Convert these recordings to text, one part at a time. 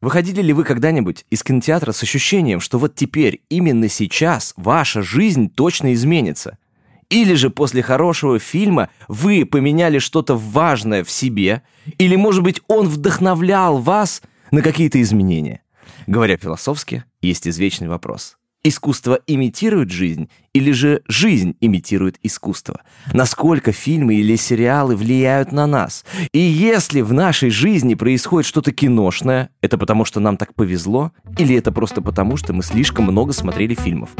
Выходили ли вы когда-нибудь из кинотеатра с ощущением, что вот теперь, именно сейчас, ваша жизнь точно изменится? Или же после хорошего фильма вы поменяли что-то важное в себе, или, может быть, он вдохновлял вас на какие-то изменения? Говоря философски, есть извечный вопрос. Искусство имитирует жизнь или же жизнь имитирует искусство? Насколько фильмы или сериалы влияют на нас? И если в нашей жизни происходит что-то киношное, это потому что нам так повезло? Или это просто потому, что мы слишком много смотрели фильмов?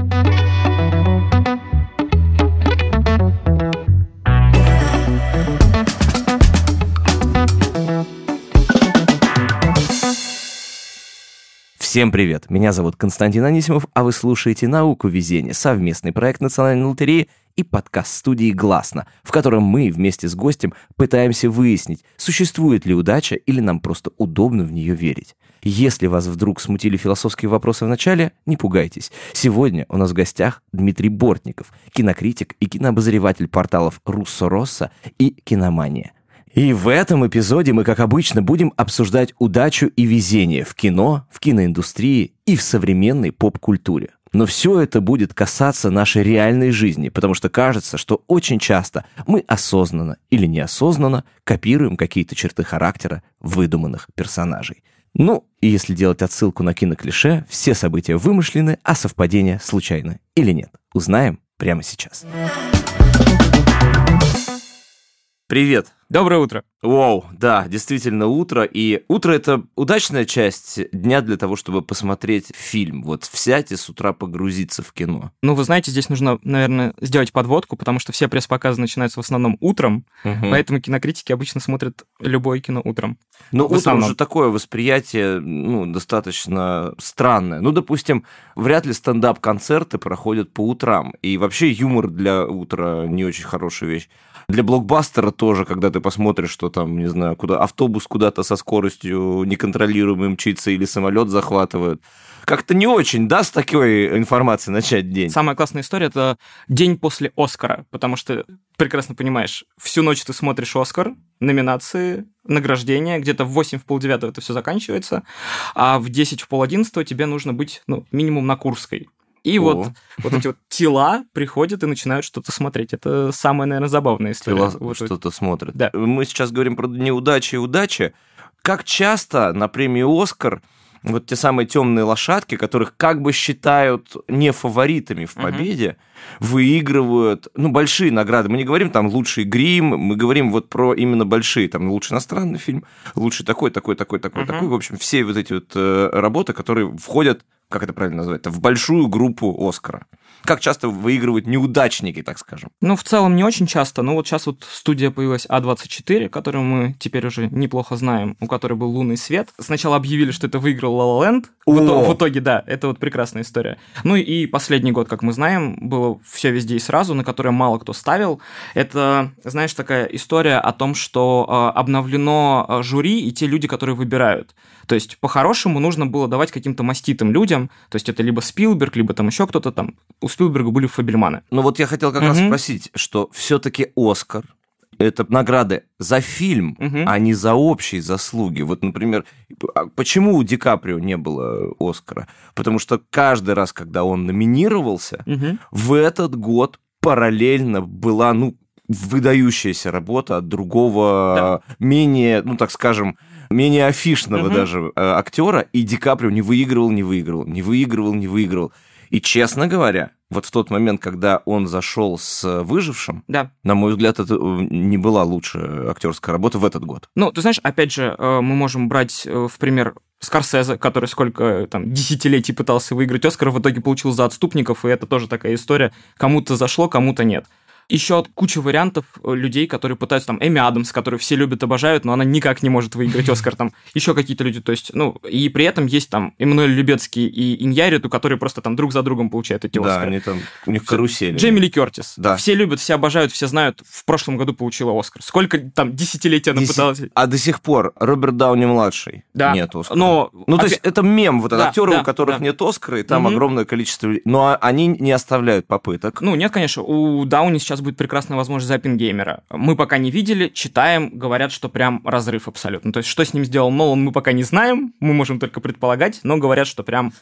Всем привет! Меня зовут Константин Анисимов, а вы слушаете «Науку везения» — совместный проект Национальной лотереи и подкаст студии «Гласно», в котором мы вместе с гостем пытаемся выяснить, существует ли удача или нам просто удобно в нее верить. Если вас вдруг смутили философские вопросы в начале, не пугайтесь. Сегодня у нас в гостях Дмитрий Бортников, кинокритик и кинообозреватель порталов «Руссо Росса» и «Киномания». И в этом эпизоде мы, как обычно, будем обсуждать удачу и везение в кино, в киноиндустрии и в современной поп-культуре. Но все это будет касаться нашей реальной жизни, потому что кажется, что очень часто мы осознанно или неосознанно копируем какие-то черты характера выдуманных персонажей. Ну, и если делать отсылку на киноклише, все события вымышлены, а совпадения случайны или нет. Узнаем прямо сейчас. Привет, Доброе утро. Вау, да, действительно утро. И утро это удачная часть дня для того, чтобы посмотреть фильм. Вот взять и с утра погрузиться в кино. Ну, вы знаете, здесь нужно, наверное, сделать подводку, потому что все пресс-показы начинаются в основном утром, угу. поэтому кинокритики обычно смотрят любое кино утром. Ну, утром уже такое восприятие, ну, достаточно странное. Ну, допустим, вряд ли стендап-концерты проходят по утрам. И вообще юмор для утра не очень хорошая вещь. Для блокбастера тоже, когда ты посмотришь, что там, не знаю, куда автобус куда-то со скоростью неконтролируемой мчится или самолет захватывают. Как-то не очень, да, с такой информацией начать день? Самая классная история — это день после Оскара, потому что, прекрасно понимаешь, всю ночь ты смотришь Оскар, номинации, награждения, где-то в 8 в полдевятого это все заканчивается, а в 10 в пол одиннадцатого тебе нужно быть, ну, минимум на Курской. И О. вот, вот эти вот тела приходят и начинают что-то смотреть. Это самая, наверное, забавная история. Тела вот что-то смотрят. Да. Мы сейчас говорим про неудачи и удачи. Как часто на премии «Оскар» вот те самые темные лошадки, которых как бы считают не фаворитами в победе, uh-huh. выигрывают, ну, большие награды. Мы не говорим там лучший грим, мы говорим вот про именно большие, там лучший иностранный фильм, лучший такой, такой, такой, такой, uh-huh. такой. В общем, все вот эти вот э, работы, которые входят как это правильно назвать, в большую группу Оскара. Как часто выигрывают неудачники, так скажем? Ну, в целом не очень часто. Но вот сейчас вот студия появилась А24, которую мы теперь уже неплохо знаем, у которой был «Лунный свет». Сначала объявили, что это выиграл «Ла Ла Ленд». В, итоге, в итоге, да, это вот прекрасная история. Ну и последний год, как мы знаем, было все везде и сразу, на которое мало кто ставил. Это, знаешь, такая история о том, что э, обновлено э, жюри и те люди, которые выбирают. То есть, по-хорошему, нужно было давать каким-то маститым людям, то есть это либо Спилберг, либо там еще кто-то там. Спилберга были Фабельманы. Ну вот я хотел как угу. раз спросить, что все-таки Оскар это награды за фильм, угу. а не за общие заслуги. Вот, например, а почему у Ди Каприо не было Оскара? Потому что каждый раз, когда он номинировался, угу. в этот год параллельно была, ну, выдающаяся работа от другого, да. менее, ну, так скажем, менее афишного угу. даже э, актера, и Ди Каприо не выигрывал, не выигрывал, не выигрывал, не выигрывал. И, честно говоря, вот в тот момент, когда он зашел с выжившим, да. на мой взгляд, это э, не была лучшая актерская работа в этот год. Ну, ты знаешь, опять же, э, мы можем брать э, в пример Скорсезе, который сколько там десятилетий пытался выиграть Оскар, в итоге получил за отступников, и это тоже такая история. Кому-то зашло, кому-то нет еще куча вариантов э, людей, которые пытаются, там, Эми Адамс, которую все любят, обожают, но она никак не может выиграть Оскар, там, еще какие-то люди, то есть, ну, и при этом есть там Эммануэль Любецкий и Иньяриту, которые просто там друг за другом получают эти Оскары. Да, они там, у них карусель. Джейми Ли Кертис. Да. Все любят, все обожают, все знают, в прошлом году получила Оскар. Сколько там десятилетий она Деся... пыталась... А до сих пор Роберт Дауни-младший да. нет Оскара. Но... Ну, то есть, это мем, вот да, актеры, да, у которых да. нет Оскара, и там угу. огромное количество... Но они не оставляют попыток. Ну, нет, конечно, у Дауни сейчас сейчас будет прекрасная возможность за Оппенгеймера. Мы пока не видели, читаем, говорят, что прям разрыв абсолютно. То есть, что с ним сделал Нолан, мы пока не знаем, мы можем только предполагать, но говорят, что прям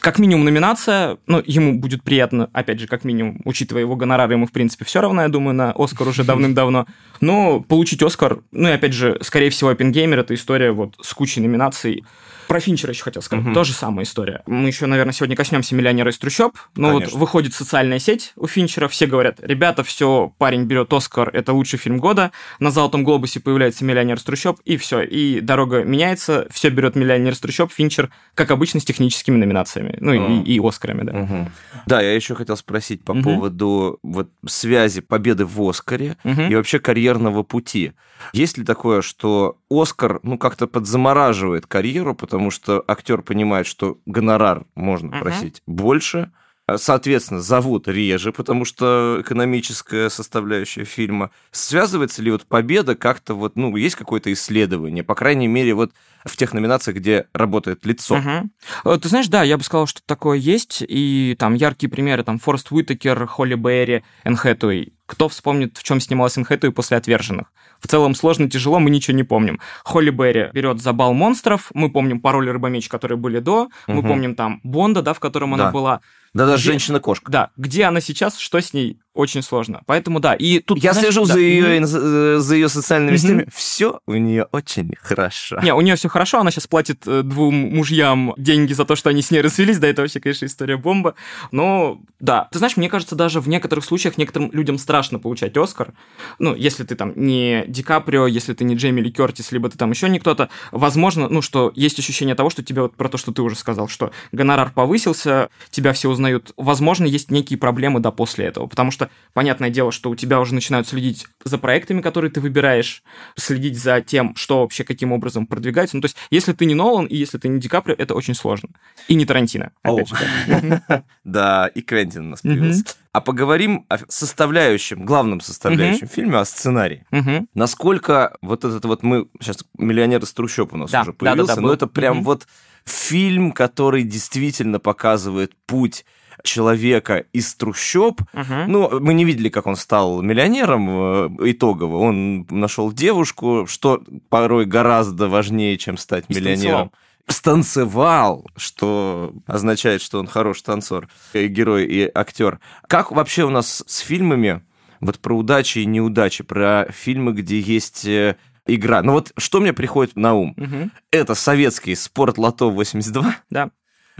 как минимум номинация, ну, ему будет приятно, опять же, как минимум, учитывая его гонорары, ему, в принципе, все равно, я думаю, на Оскар уже давным-давно. Но получить Оскар, ну и опять же, скорее всего, Оппенгеймер — это история вот с кучей номинаций. Про Финчера еще хотел сказать. Угу. То же самая история. Мы еще, наверное, сегодня коснемся миллионера из трущоб. Ну вот выходит социальная сеть у Финчера, все говорят, ребята, все, парень берет Оскар, это лучший фильм года. На Золотом глобусе появляется миллионер из трущоб, и все. И дорога меняется, все берет миллионер из трущоб, Финчер, как обычно, с техническими номинациями. Ну и, и Оскарами, да. Угу. Да, я еще хотел спросить по угу. поводу вот связи победы в Оскаре угу. и вообще карьерного пути. Есть ли такое, что Оскар, ну, как-то подзамораживает карьеру, потому что актер понимает, что гонорар можно uh-huh. просить больше, соответственно, зовут реже, потому что экономическая составляющая фильма. Связывается ли вот победа как-то вот, ну, есть какое-то исследование, по крайней мере, вот в тех номинациях, где работает лицо. Угу. Ты знаешь, да, я бы сказал, что такое есть, и там яркие примеры, там, Форест Уитакер, Холли Берри, Энн Хэтэуэй. Кто вспомнит, в чем снималась Энн Хэтэуэй после «Отверженных»? В целом сложно, тяжело, мы ничего не помним. Холли Берри берет за бал монстров, мы помним пароль рыбомеч, которые были до, угу. мы помним там Бонда, да, в котором да. она была. Да, даже женщина-кошка. Да, где она сейчас, что с ней, очень сложно. Поэтому да, и тут... Я знаешь, слежу да. за, ее, mm-hmm. за ее социальными сетями, mm-hmm. все у нее очень хорошо. Не, у нее все хорошо, она сейчас платит э, двум мужьям деньги за то, что они с ней развелись, да, это вообще, конечно, история бомба. Но да, ты знаешь, мне кажется, даже в некоторых случаях некоторым людям страшно получать Оскар. Ну, если ты там не Ди Каприо, если ты не Джейми Ли Кертис, либо ты там еще не кто-то, возможно, ну, что есть ощущение того, что тебе вот про то, что ты уже сказал, что гонорар повысился, тебя все узнают. Возможно, есть некие проблемы, да, после этого, потому что понятное дело, что у тебя уже начинают следить за проектами, которые ты выбираешь, следить за тем, что вообще каким образом продвигается. Ну, то есть, если ты не Нолан и если ты не Ди Каприо, это очень сложно. И не Тарантино, опять же. Да, и Квентин у нас появился. А поговорим о составляющем, главном составляющем фильме, о сценарии. Насколько вот этот вот мы... Сейчас «Миллионер из трущоб» у нас уже появился, но это прям вот фильм, который действительно показывает путь человека из трущоб. Угу. Ну, мы не видели, как он стал миллионером э, итогово. Он нашел девушку, что порой гораздо важнее, чем стать миллионером. Станцевал, что означает, что он хороший танцор, и герой и актер. Как вообще у нас с фильмами, вот про удачи и неудачи, про фильмы, где есть э, игра. Ну вот что мне приходит на ум? Угу. Это советский спорт лото 82. Да.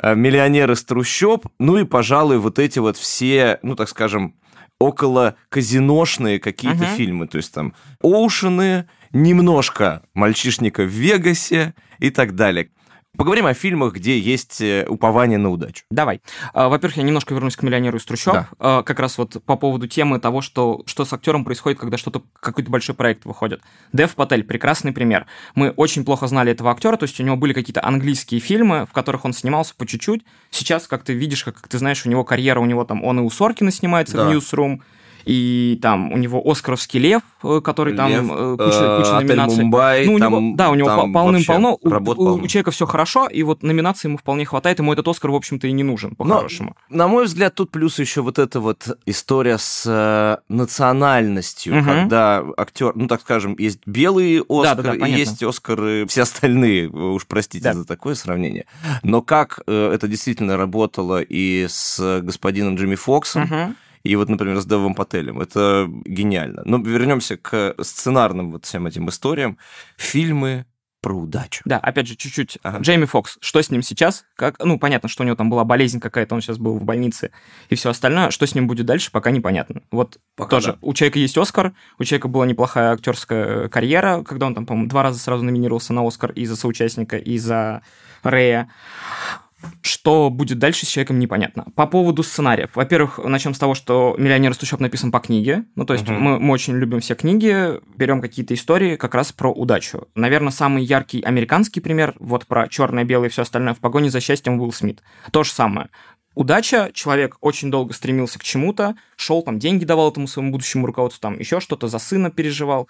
Э, миллионер из трущоб, ну и, пожалуй, вот эти вот все, ну, так скажем, около казиношные какие-то uh-huh. фильмы, то есть там Оушены, немножко мальчишника в Вегасе и так далее. Поговорим о фильмах, где есть э, упование на удачу. Давай. А, во-первых, я немножко вернусь к «Миллионеру из трущоб». Да. А, как раз вот по поводу темы того, что, что с актером происходит, когда что-то, какой-то большой проект выходит. Дев Патель – прекрасный пример. Мы очень плохо знали этого актера, то есть у него были какие-то английские фильмы, в которых он снимался по чуть-чуть. Сейчас, как ты видишь, как, как ты знаешь, у него карьера, у него там, он и у Соркина снимается да. в «Ньюсрум», и там у него Оскаровский лев, э, который там лев, э, куча, куча э, номинаций. Мумбай, ну, у там, него, да, у него полным-полно. У, у, у человека все хорошо, и вот номинации ему вполне хватает, ему этот Оскар, в общем-то, и не нужен, по-хорошему. На мой взгляд, тут плюс еще вот эта вот история с э, национальностью, угу. когда актер, ну, так скажем, есть белые Оскары, да, да, да, и есть Оскары все остальные, уж простите да. за такое сравнение. Но как э, это действительно работало и с господином Джимми Фоксом, угу и вот, например, с Девом Пателем. Это гениально. Но вернемся к сценарным вот всем этим историям. Фильмы про удачу. Да, опять же, чуть-чуть. Ага. Джейми Фокс, что с ним сейчас? Как, ну, понятно, что у него там была болезнь какая-то, он сейчас был в больнице и все остальное. Что с ним будет дальше, пока непонятно. Вот пока тоже. Да. У человека есть Оскар, у человека была неплохая актерская карьера, когда он там, по-моему, два раза сразу номинировался на Оскар и за соучастника, и за Рэя. Что будет дальше с человеком, непонятно. По поводу сценариев. Во-первых, начнем с того, что «Миллионер из трущоб» написан по книге. Ну, то есть uh-huh. мы, мы очень любим все книги, берем какие-то истории как раз про удачу. Наверное, самый яркий американский пример, вот про черное-белое и все остальное, в погоне за счастьем Уилл Смит. То же самое удача, человек очень долго стремился к чему-то, шел там, деньги давал этому своему будущему руководству, там еще что-то за сына переживал.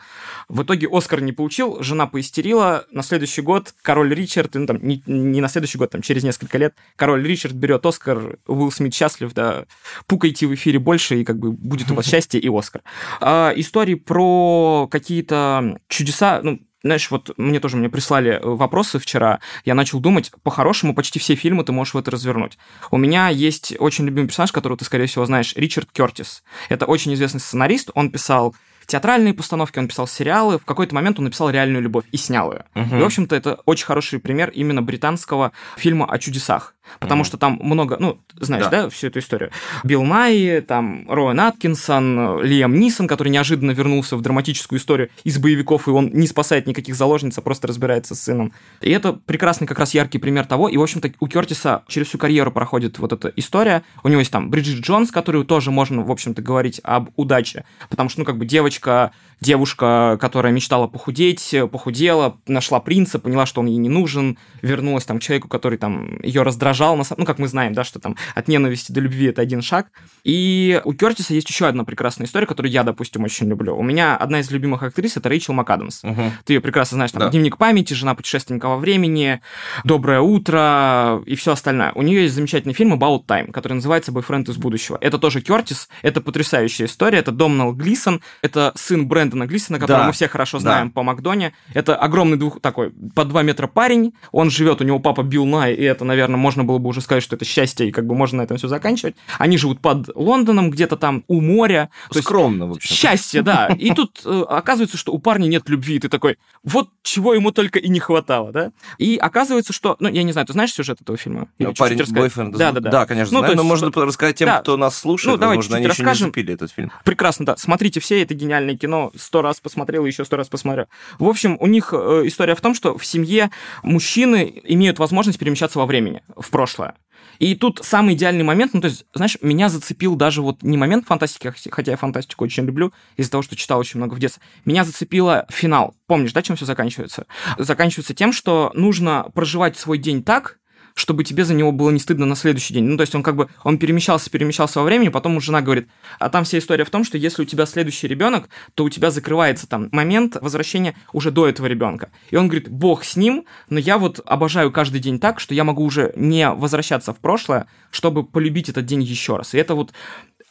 В итоге Оскар не получил, жена поистерила, на следующий год король Ричард, ну там, не, не на следующий год, там, через несколько лет, король Ричард берет Оскар, Уилл Смит счастлив, да, пукайте в эфире больше, и как бы будет у вас счастье и Оскар. А, истории про какие-то чудеса, ну, знаешь, вот мне тоже мне прислали э, вопросы вчера, я начал думать, по-хорошему почти все фильмы ты можешь в это развернуть. У меня есть очень любимый персонаж, которого ты, скорее всего, знаешь, Ричард Кертис. Это очень известный сценарист, он писал театральные постановки, он писал сериалы, в какой-то момент он написал «Реальную любовь» и снял ее. Угу. И, в общем-то, это очень хороший пример именно британского фильма о чудесах. Потому mm что там много, ну, знаешь, да. да, всю эту историю. Билл Найи, там, Роэн Аткинсон, Лиам Нисон, который неожиданно вернулся в драматическую историю из боевиков, и он не спасает никаких заложниц, а просто разбирается с сыном. И это прекрасный как раз яркий пример того, и, в общем-то, у Кертиса через всю карьеру проходит вот эта история. У него есть там Бриджит Джонс, которую тоже можно, в общем-то, говорить об удаче, потому что, ну, как бы девочка девушка, которая мечтала похудеть, похудела, нашла принца, поняла, что он ей не нужен, вернулась там к человеку, который там ее раздражал, ну, как мы знаем, да, что там от ненависти до любви это один шаг. И у Кертиса есть еще одна прекрасная история, которую я, допустим, очень люблю. У меня одна из любимых актрис это Рэйчел МакАдамс. Угу. Ты ее прекрасно знаешь, там, да. «Дневник памяти», «Жена путешественника во времени», «Доброе утро» и все остальное. У нее есть замечательный фильм «About Time», который называется «Бойфренд из будущего». Это тоже Кертис, это потрясающая история, это Домнал Глисон, это сын Бренда Брэндона Глисона, которого да. мы все хорошо знаем да. по Макдоне. Это огромный двух такой, по два метра парень. Он живет, у него папа Билл Най, и это, наверное, можно было бы уже сказать, что это счастье, и как бы можно на этом все заканчивать. Они живут под Лондоном, где-то там у моря. То Скромно, в общем. Счастье, да. И тут э, оказывается, что у парня нет любви, и ты такой, вот чего ему только и не хватало, да? И оказывается, что, ну, я не знаю, ты знаешь сюжет этого фильма? Или ну, парень бойфренд. Да, да, да. Да, конечно, ну, знаю, есть, но можно рассказать тем, да. кто нас слушает, ну, давай возможно, они расскажем. еще не запили этот фильм. Прекрасно, да. Смотрите все, это гениальное кино сто раз посмотрел и еще сто раз посмотрел. В общем, у них э, история в том, что в семье мужчины имеют возможность перемещаться во времени, в прошлое. И тут самый идеальный момент, ну, то есть, знаешь, меня зацепил даже вот не момент фантастики, хотя я фантастику очень люблю, из-за того, что читал очень много в детстве. Меня зацепило финал. Помнишь, да, чем все заканчивается? Заканчивается тем, что нужно проживать свой день так, чтобы тебе за него было не стыдно на следующий день. Ну, то есть он как бы, он перемещался, перемещался во времени, потом жена говорит, а там вся история в том, что если у тебя следующий ребенок, то у тебя закрывается там момент возвращения уже до этого ребенка. И он говорит, бог с ним, но я вот обожаю каждый день так, что я могу уже не возвращаться в прошлое, чтобы полюбить этот день еще раз. И это вот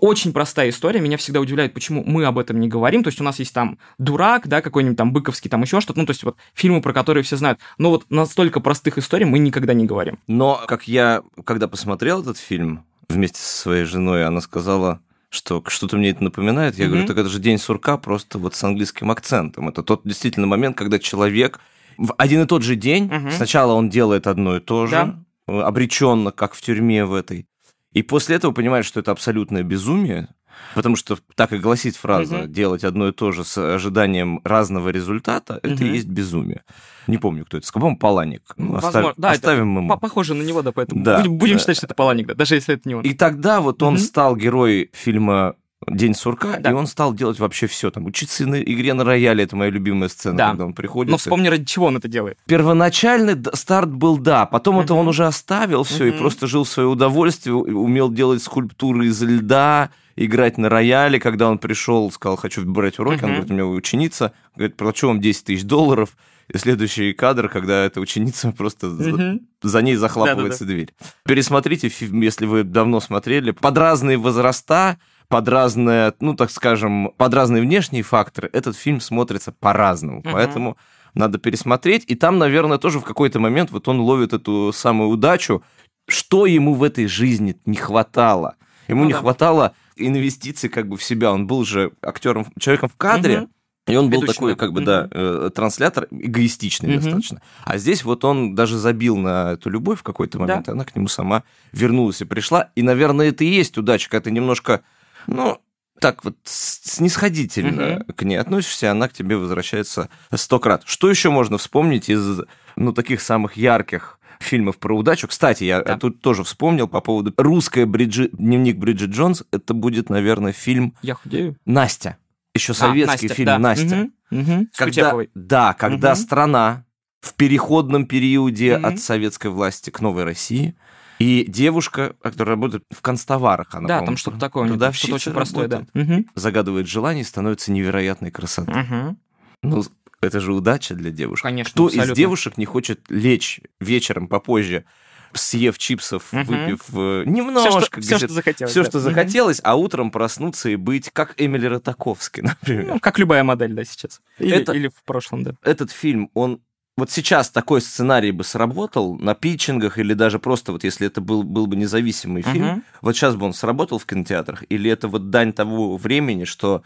очень простая история. Меня всегда удивляет, почему мы об этом не говорим. То есть у нас есть там дурак, да, какой-нибудь там быковский, там еще что-то. Ну, то есть вот фильмы, про которые все знают. Но вот настолько простых историй мы никогда не говорим. Но, как я, когда посмотрел этот фильм вместе со своей женой, она сказала, что что-то мне это напоминает. Я mm-hmm. говорю, так это же день сурка, просто вот с английским акцентом. Это тот действительно момент, когда человек в один и тот же день, mm-hmm. сначала он делает одно и то же, да. обреченно, как в тюрьме в этой, и после этого понимаешь, что это абсолютное безумие, потому что так и гласит фраза угу. «делать одно и то же с ожиданием разного результата» — это и есть безумие. Не помню, кто это сказал. По-моему, Паланик. Ну, Возможно. Да, оставим ему. Похоже на него, да, поэтому да, будем, будем да. считать, что это Паланик, да, даже если это не он. И тогда вот он угу. стал герой фильма День сурка, да. и он стал делать вообще все. Там, учиться на игре на рояле, это моя любимая сцена, да. когда он приходит. Но вспомни, ради чего он это делает. Первоначальный старт был, да, потом uh-huh. это он уже оставил все uh-huh. и просто жил в свое удовольствие, умел делать скульптуры из льда, играть на рояле. Когда он пришел, сказал, хочу брать уроки, uh-huh. он говорит, у меня ученица, говорит, плачу вам 10 тысяч долларов. И следующий кадр, когда эта ученица просто uh-huh. за, за ней захлапывается Да-да-да. дверь. Пересмотрите фильм, если вы давно смотрели, под разные возраста, под разные, ну, так скажем, под разные внешние факторы этот фильм смотрится по-разному. Uh-huh. Поэтому надо пересмотреть. И там, наверное, тоже в какой-то момент вот он ловит эту самую удачу. Что ему в этой жизни не хватало? Ему ну, не да. хватало инвестиций как бы в себя. Он был же актером, человеком в кадре. Угу. И он был Ведущий, такой, как бы, угу. да, э, транслятор, эгоистичный угу. достаточно. А здесь вот он даже забил на эту любовь в какой-то момент, да. и она к нему сама вернулась и пришла. И, наверное, это и есть удача, когда ты немножко ну, так вот снисходительно угу. к ней относишься, она к тебе возвращается сто крат. Что еще можно вспомнить из ну, таких самых ярких фильмов про удачу. Кстати, я да. тут тоже вспомнил по поводу русская Бриджит, дневник Бриджит Джонс. Это будет, наверное, фильм Я худею. Настя. Еще советский а, Настя, фильм да. Настя. Угу, угу. Когда, да, когда угу. страна в переходном периоде угу. от советской власти к новой России И девушка, которая работает в констоварах, она, Да, там что-то такое, продавщицей что-то очень простое, да. загадывает желание и становится невероятной красоты. Мгм. Ну, это же удача для девушек. Конечно, Кто абсолютно. из девушек не хочет лечь вечером попозже, съев чипсов, Мгм. выпив э, немножко, что, всё, что захотелось. все, да. что захотелось, а утром проснуться и быть как Эмили Ротаковский, например. Ну, как любая модель, да, сейчас. Или, Это- или в прошлом, да. Этот фильм, он вот сейчас такой сценарий бы сработал на питчингах или даже просто вот если это был, был бы независимый фильм, Мгм. вот сейчас бы он сработал в кинотеатрах, или это вот дань того времени, что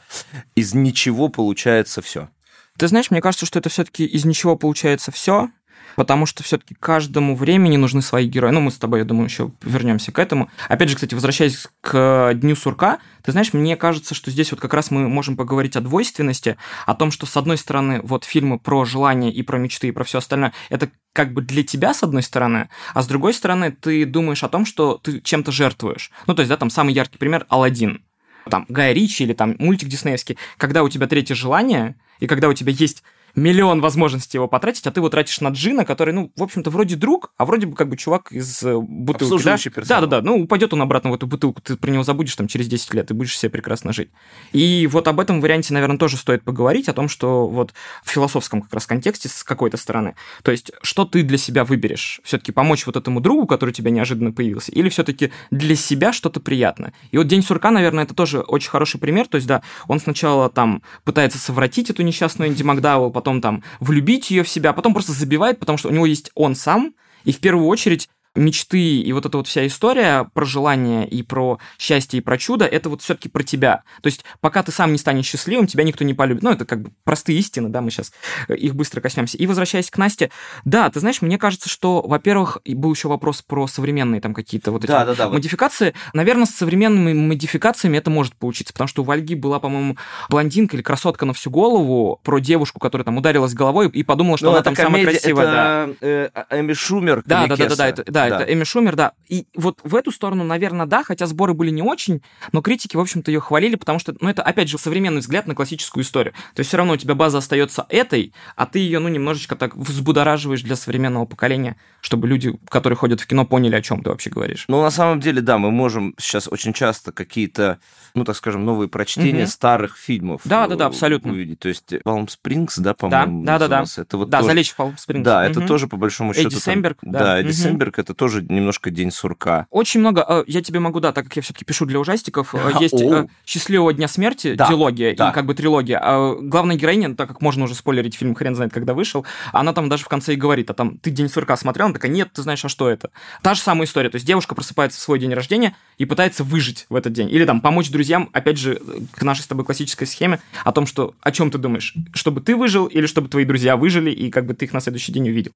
из ничего получается все. Ты знаешь, мне кажется, что это все-таки из ничего получается все, потому что все-таки каждому времени нужны свои герои. Ну, мы с тобой, я думаю, еще вернемся к этому. Опять же, кстати, возвращаясь к Дню сурка, ты знаешь, мне кажется, что здесь вот как раз мы можем поговорить о двойственности, о том, что, с одной стороны, вот фильмы про желания и про мечты и про все остальное, это как бы для тебя, с одной стороны, а с другой стороны, ты думаешь о том, что ты чем-то жертвуешь. Ну, то есть, да, там самый яркий пример – Алладин там, Гая Ричи или там мультик диснеевский, когда у тебя третье желание, и когда у тебя есть миллион возможностей его потратить, а ты его тратишь на Джина, который, ну, в общем-то, вроде друг, а вроде бы как бы чувак из э, бутылки. Обслуживающий персонал. Да, да, да. Ну, упадет он обратно в эту бутылку, ты про него забудешь там через 10 лет, и будешь себе прекрасно жить. И вот об этом варианте, наверное, тоже стоит поговорить, о том, что вот в философском как раз контексте с какой-то стороны. То есть, что ты для себя выберешь? Все-таки помочь вот этому другу, который у тебя неожиданно появился, или все-таки для себя что-то приятное? И вот День сурка, наверное, это тоже очень хороший пример. То есть, да, он сначала там пытается совратить эту несчастную Энди Макдауэлл, потом там влюбить ее в себя, потом просто забивает, потому что у него есть он сам, и в первую очередь мечты и вот эта вот вся история про желание и про счастье и про чудо, это вот все-таки про тебя. То есть пока ты сам не станешь счастливым, тебя никто не полюбит. Ну, это как бы простые истины, да, мы сейчас их быстро коснемся. И возвращаясь к Насте, да, ты знаешь, мне кажется, что, во-первых, был еще вопрос про современные там какие-то вот эти Да, да, да, вот. модификации. Наверное, с современными модификациями это может получиться, потому что у Вальги была, по-моему, блондинка или красотка на всю голову про девушку, которая там ударилась головой и подумала, что Ну, она там самая комедия, красивая. да. это э, Эми Шумер. Да, да, да, да, да, это, да, это Эми Шумер, да. И вот в эту сторону, наверное, да, хотя сборы были не очень, но критики, в общем-то, ее хвалили, потому что, ну, это, опять же, современный взгляд на классическую историю. То есть все равно у тебя база остается этой, а ты ее, ну, немножечко так взбудораживаешь для современного поколения, чтобы люди, которые ходят в кино, поняли, о чем ты вообще говоришь. Ну, на самом деле, да, мы можем сейчас очень часто какие-то, ну, так скажем, новые прочтения Мгм. старых фильмов Да, да, да, абсолютно. увидеть. То есть Palm Springs, да, по-моему, да, да, да. назывался. Это вот да, тоже- залечь в Palm Springs. Да, это Мгм. тоже, по большому Эдди счету... там- да. Да, Эдди Мгм. Сэмберг, это тоже немножко День сурка. Очень много, э, я тебе могу, да, так как я все-таки пишу для ужастиков, э, есть э, «Счастливого дня смерти», Да, дилогия, да. и как бы трилогия. А главная героиня, так как можно уже спойлерить, фильм хрен знает, когда вышел, она там даже в конце и говорит, а там, ты «День сурка» смотрел? Она такая, нет, ты знаешь, а что это? Та же самая история, то есть девушка просыпается в свой день рождения и пытается выжить в этот день. Или там помочь друзьям, опять же, к нашей с тобой классической схеме, о том, что, о чем ты думаешь, чтобы ты выжил или чтобы твои друзья выжили, и как бы ты их на следующий день увидел.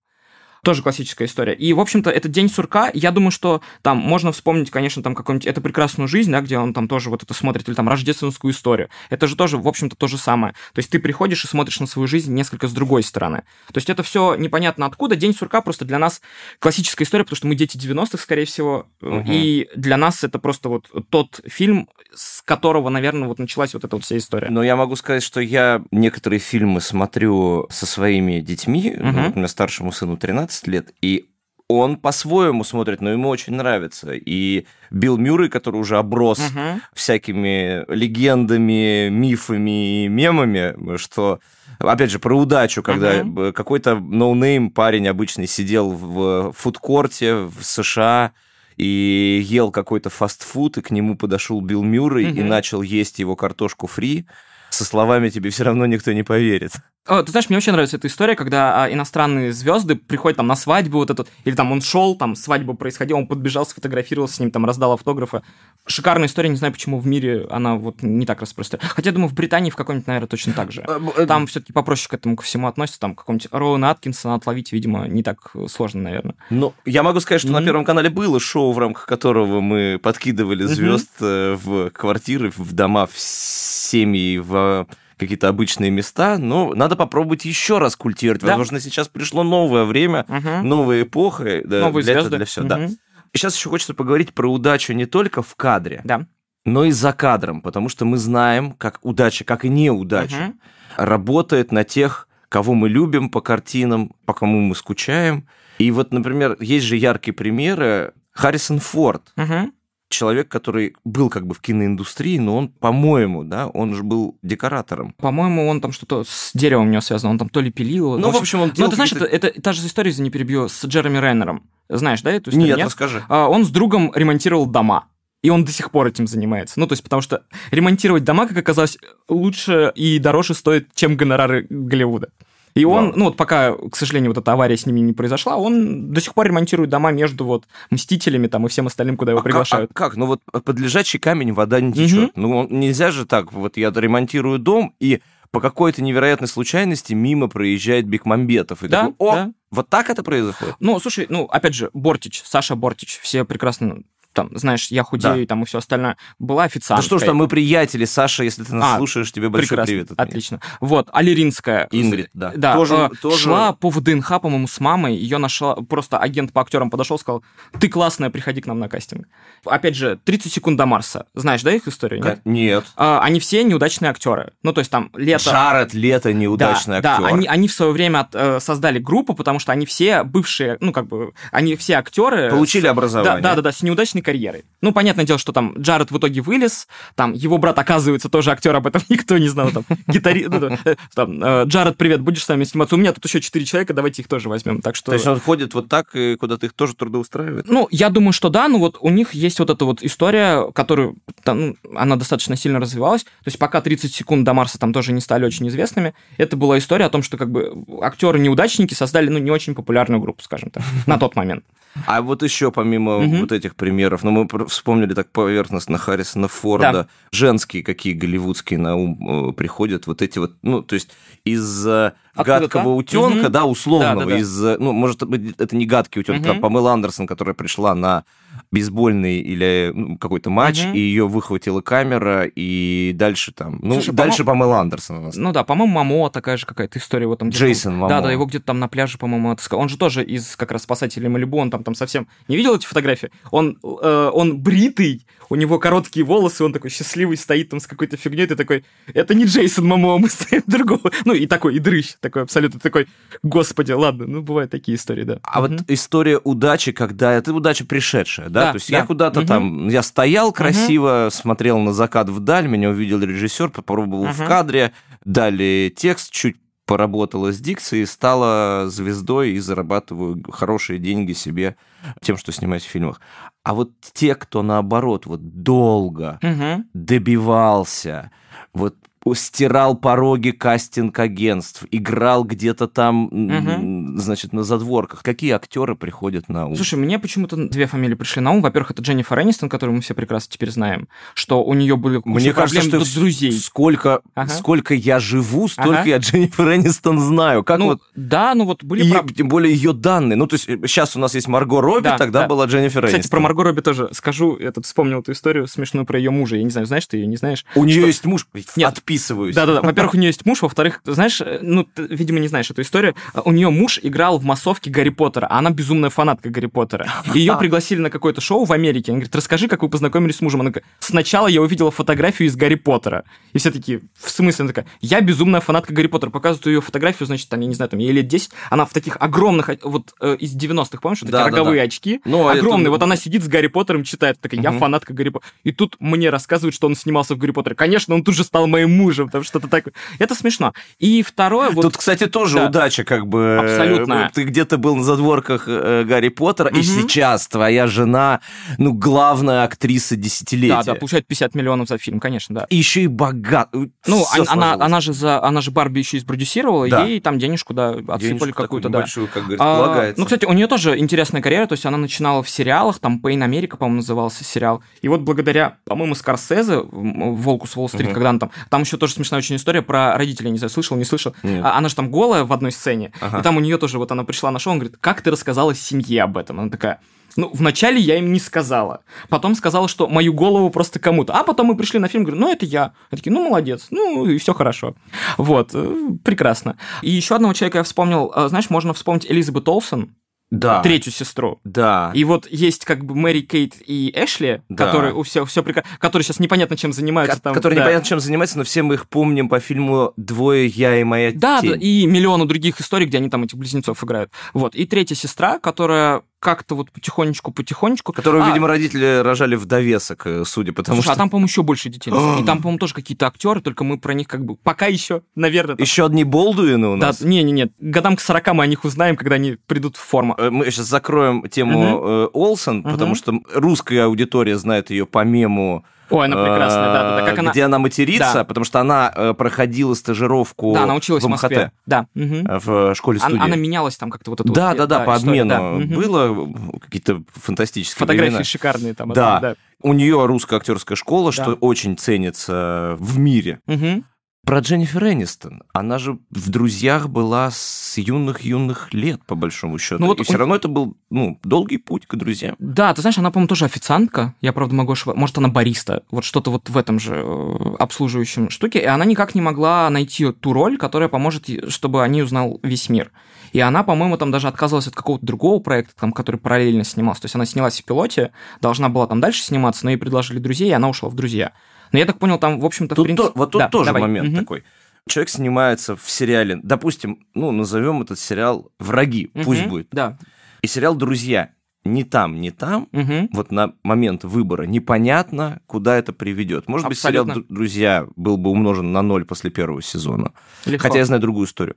Тоже классическая история. И, в общем-то, этот день сурка, я думаю, что там можно вспомнить, конечно, там какую-нибудь «Это прекрасную жизнь», да, где он там тоже вот это смотрит, или там рождественскую историю. Это же тоже, в общем-то, то же самое. То есть ты приходишь и смотришь на свою жизнь несколько с другой стороны. То есть это все непонятно откуда. День сурка просто для нас классическая история, потому что мы дети 90-х, скорее всего, Мгм. и для нас это просто вот тот фильм, с которого, наверное, вот началась вот эта вот вся история. Но я могу сказать, что я некоторые фильмы смотрю со своими детьми, ну, Мгм. например, старшему сыну 13 лет, и он по-своему смотрит, но ему очень нравится. И Билл Мюррей, который уже оброс Мгм. всякими легендами, мифами и мемами, что, опять же, про удачу, когда б- какой-то no-name парень обычный сидел в фудкорте в США и ел какой-то фастфуд, и к нему подошел Билл Мюррей и Мгм. начал есть его картошку фри со словами «тебе все равно никто не поверит». О, ты знаешь, мне вообще нравится эта история, когда а, иностранные звезды приходят там на свадьбу вот этот, или там он шел, там свадьба происходила, он подбежал, сфотографировался с ним, там раздал автографы. Шикарная история, не знаю, почему в мире она вот не так распространена. Хотя, я думаю, в Британии в какой-нибудь, наверное, точно так же. Там все-таки попроще к этому ко всему относятся, там какого-нибудь Роуэна Аткинсона отловить, видимо, не так э, сложно, наверное. Ну, я могу сказать, что на Мгм. Первом канале было шоу, в рамках которого мы подкидывали звезд э, в квартиры, в дома, в семьи, в какие-то обычные места, но надо попробовать еще раз культивировать. Да. Возможно, сейчас пришло новое время, Мгм. новая эпоха, да, Новые для этого, звезды. для всего. Да. Мгм. Сейчас еще хочется поговорить про удачу не только в кадре, Да. но и за кадром, потому что мы знаем, как удача, как и неудача Мгм. работает на тех, кого мы любим по картинам, по кому мы скучаем. И вот, например, есть же яркие примеры Харрисон Форд. Мгм. Человек, который был как бы в киноиндустрии, но он, по-моему, да, он же был декоратором. По-моему, он там что-то с деревом у него связано, он там то ли пилил. Ну, в общем, он Ну, делал это, знаешь, это, это та же история, за не перебью, с Джереми Реннером. Знаешь, да, эту историю? Нет, расскажи. А, Он с другом ремонтировал дома. И он до сих пор этим занимается. Ну, то есть, потому что ремонтировать дома, как оказалось, лучше и дороже стоит, чем гонорары Голливуда. И он, Вау. ну вот пока, к сожалению, вот эта авария с ними не произошла, он до сих пор ремонтирует дома между вот Мстителями там и всем остальным, куда его А как- приглашают. а как? Ну вот под лежачий камень вода не течет. Ну он- нельзя же так. Вот я ремонтирую дом, и по какой-то невероятной случайности мимо проезжает Бекмамбетов. И Да, такой, о, да. вот так это происходит? Ну, слушай, ну, опять же, Бортич, Саша Бортич, все прекрасно, там, знаешь, я худею, там, и все остальное. Была Да официантка. что ж там, мы приятели, Саша, если ты нас А, слушаешь, тебе большой Прекрасно, привет от меня. отлично. Вот, Алиринская. Ингрид, да. Да, Тоже- э, тоже- шла по ВДНХ, по-моему, с мамой, ее нашла, просто агент по актерам подошел, сказал, ты классная, приходи к нам на кастинг. Опять же, 30 секунд до Марса. Знаешь, да, их историю? Нет? Нет. А, они все неудачные актеры. Ну, то есть там лето... Джаред Лето неудачный да, актер. Да, они, они в свое время от- э, создали группу, потому что они все бывшие, ну, как бы, они все актеры... Получили с- образование. Да, да, да, да, с неудачной карьерой. Ну, понятное дело, что там Джаред в итоге вылез, там его брат, оказывается, тоже актер, об этом никто не знал, там, гитарист, ну, да, э, там, э, Джаред, привет, будешь с нами сниматься? У меня тут еще четыре человека, давайте их тоже возьмем, так что... То есть он ходит вот так, и куда-то их тоже трудоустраивает? Ну, я думаю, что да, ну вот у них есть вот эта вот история, которую, там, ну, она достаточно сильно развивалась, то есть пока 30 секунд до Марса там тоже не стали очень известными, это была история о том, что как бы актеры-неудачники создали, ну, не очень популярную группу, скажем так, на тот момент. А вот еще помимо вот этих примеров, ну мы вспомнили так поверхностно Харрисона Форда, Да. женские какие голливудские на ум э, приходят, вот эти вот, ну то есть из э, Откуда-то? гадкого утенка, Мгм. да, условного, Да-да-да. из, э, ну может быть это не гадкий утенок, Мгм. а Памела Андерсон, которая пришла на бейсбольный или ну, какой-то матч, Мгм. и ее выхватила камера, и дальше там, ну Слушай, дальше Памела Андерсон у нас. Ну да, по-моему, Мамо такая же какая-то история. Вот там Джейсон Мамо. Да, да, его где-то там на пляже, по-моему, отыскал. Он же тоже из как раз спасателей Малибу, он там, там совсем... Не видел эти фотографии? Он, э, он бритый, у него короткие волосы, он такой счастливый стоит там с какой-то фигней, ты такой, это не Джейсон Мамо, мы стоим другого. Ну и такой, и дрыщ, такой абсолютно такой, господи, ладно, ну бывают такие истории, да. А Мгм. вот история удачи, когда это удача пришедшая, да? Да, То есть да. я куда-то Мгм. там, я стоял красиво, смотрел на закат вдаль, меня увидел режиссер, попробовал в Мгм. кадре, дали текст, чуть поработала с дикцией, стала звездой и зарабатываю хорошие деньги себе тем, что снимаюсь в фильмах. А вот те, кто наоборот вот долго Мгм. добивался, вот стирал пороги кастинг-агентств, играл где-то там, м, значит, на задворках. Какие актеры приходят на ум? Слушай, мне почему-то две фамилии пришли на ум. Во-первых, это Дженнифер Энистон, которую мы все прекрасно теперь знаем, что у нее были Мне кажется, что с друзей. сколько, Ага. сколько я живу, столько Ага. я Дженнифер Энистон знаю. Как ну, вот да, ну вот были и, тем более ее данные. Ну, то есть сейчас у нас есть Марго Робби, Да, тогда да. была Дженнифер Кстати, Энистон. про Марго Робби тоже скажу. Я тут вспомнил эту историю смешную про ее мужа. Я не знаю, знаешь ты ее, не знаешь? У нее есть муж. Нет. Отписываюсь. Да-да-да. Во-первых, у нее есть муж. Во-вторых, знаешь, э, ну, ты, видимо, не знаешь эту историю. А У нее муж играл в массовке Гарри Поттера, а она безумная фанатка Гарри Поттера. Ее пригласили на какое-то шоу в Америке. Она говорит, расскажи, как вы познакомились с мужем. Она говорит, сначала я увидела фотографию из Гарри Поттера. И все такие, в смысле? Она такая, я безумная фанатка Гарри Поттера. Показывают ее фотографию, значит, там, я не знаю, там, ей лет 10. Она в таких огромных, о- вот э, из 90-х, помнишь, вот Да, да, роговые да. очки? Ну, а это- огромные. Вот она сидит с Гарри Поттером, читает, такая, я Мгм. фанатка Гарри Поттера. И тут мне рассказывают, что он снимался в Гарри Поттере. Конечно, он тут же стал моим мужем, там что-то такое. Это смешно. И второе, вот... Тут, кстати, тоже Да. удача, как бы. Абсолютно. Э, Ты где-то был на задворках э, Гарри Поттера, и Мгм. сейчас твоя жена, ну, главная актриса десятилетия. Да, да, получает 50 миллионов за фильм, конечно, да. И еще и богат. Ну, Всё он- она, она же за, она же Барби еще и спродюсировала, Да. ей там денежку, да, отсыпали какую-то, да. небольшую, как говорится, А, полагается. ну, кстати, у нее тоже интересная карьера, то есть она начинала в сериалах, там Пейн Америка, по-моему, назывался сериал. И вот благодаря, по-моему, Скорсезе, Волку с Уолл-стрит, Мгм. когда она там, там еще тоже смешная очень история про родителей, не знаю, слышал, не слышал. Нет. А, Она же там голая в одной сцене, Ага. и там у нее тоже, вот она пришла на шоу, он говорит, как ты рассказала семье об этом? Она такая, ну, вначале я им не сказала. Потом сказала, что мою голову просто кому-то. А потом мы пришли на фильм, говорю, ну, это я. Они такие, ну, молодец, ну, и все хорошо. Вот, э, прекрасно. И еще одного человека я вспомнил, э, знаешь, можно вспомнить Элизабет Олсен, да. третью сестру. Да. И вот есть как бы Мэри Кейт и Эшли, Да. которые у все, все прекрасно, которые сейчас непонятно чем занимаются. Ко- там, который да. непонятно чем занимается, но все мы их помним по фильму «Двое, я и моя Да, тень». да, и миллиону других историй, где они там этих близнецов играют. Вот. И третья сестра, которая как-то вот потихонечку-потихонечку. Которую, а, видимо, родители рожали в довесок, э, судя по тому, слушай, что... а там, по-моему, еще больше детей. И там, по-моему, тоже какие-то актеры, только мы про них как бы пока еще, наверное... там- Еще одни Болдуины у Да, нас. не-не-не, годам к 40 мы о них узнаем, когда они придут в форму. Э, Мы сейчас закроем тему э, Олсен, потому Мгм. что русская аудитория знает ее по мему, Ой, она прекрасная, э, да-да-да, как она... где она матерится, Да. потому что она э, проходила стажировку Да, она училась в в Москве. Да. э, в школе студии. она менялась там как-то вот это Да, вот, да, да, по история, обмену да. Было какие-то фантастические Фотографии времена. шикарные там. Да. да. У нее русская актерская школа, Да. что очень ценится в мире. Мгм. Про Дженнифер Энистон. Она же в «Друзьях» была с юных-юных лет, по большому счету. Ну вот И все у- равно это был ну, долгий путь к друзьям. Да, ты знаешь, она, по-моему, тоже официантка. Я, правда, могу ошибаться. Может, она бариста. Вот что-то вот в этом же э, обслуживающем штуке. И она никак не могла найти ту роль, которая поможет, чтобы о ней узнал весь мир. И она, по-моему, там даже отказалась от какого-то другого проекта, там, который параллельно снимался. То есть она снялась в пилоте, должна была там дальше сниматься, но ей предложили друзей, и она ушла в друзья. Но я так понял, там, в общем-то, в принципе... то- вот тут Да, тоже давай. момент Мгм. такой. Человек снимается в сериале, допустим, ну, назовем этот сериал «Враги», пусть Мгм. будет. Да. И сериал «Друзья». Ни там, ни там, Мгм. вот на момент выбора непонятно, куда это приведет. Может быть, сериал Абсолютно. «Дру- «Друзья» был бы умножен на ноль после первого сезона. Легко. Хотя я знаю другую историю.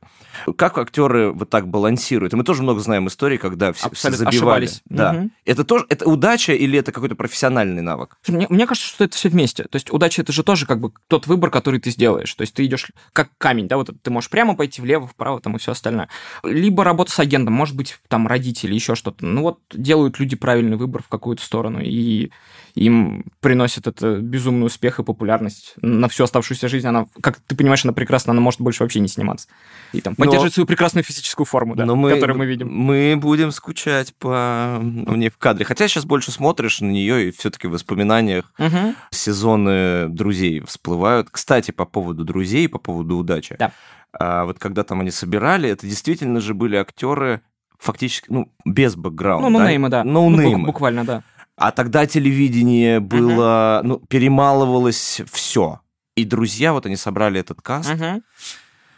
Как актеры вот так балансируют? И мы тоже много знаем историй, когда все, все Абсолютно забивали. ошибались. Да. Мгм. Это тоже это удача или это какой-то профессиональный навык? Мне, мне кажется, что это все вместе. То есть удача это же тоже как бы тот выбор, который ты сделаешь. То есть ты идешь как камень, да, вот ты можешь прямо пойти влево, вправо, там и все остальное. Либо работа с агентом, может быть, там родители, еще что-то. Ну вот делают люди правильный выбор в какую-то сторону, и им приносит это безумный успех и популярность на всю оставшуюся жизнь. Она, как ты понимаешь, она прекрасна, она может больше вообще не сниматься. И там Но- поддерживать свою прекрасную физическую форму, да, Но мы, которую мы видим. Мы будем скучать по мне в кадре. Хотя сейчас больше смотришь на нее, и все-таки в воспоминаниях Мгм. сезоны друзей всплывают. Кстати, по поводу друзей, по поводу удачи. Да. А, вот когда там они собирали, это действительно же были актеры фактически, ну, без бэкграунда. Ну, ноунеймы, да. Ну, Ноунеймы. бу- буквально, да. А тогда телевидение было, ну, перемалывалось все. И друзья, вот они собрали этот каст, Мгм.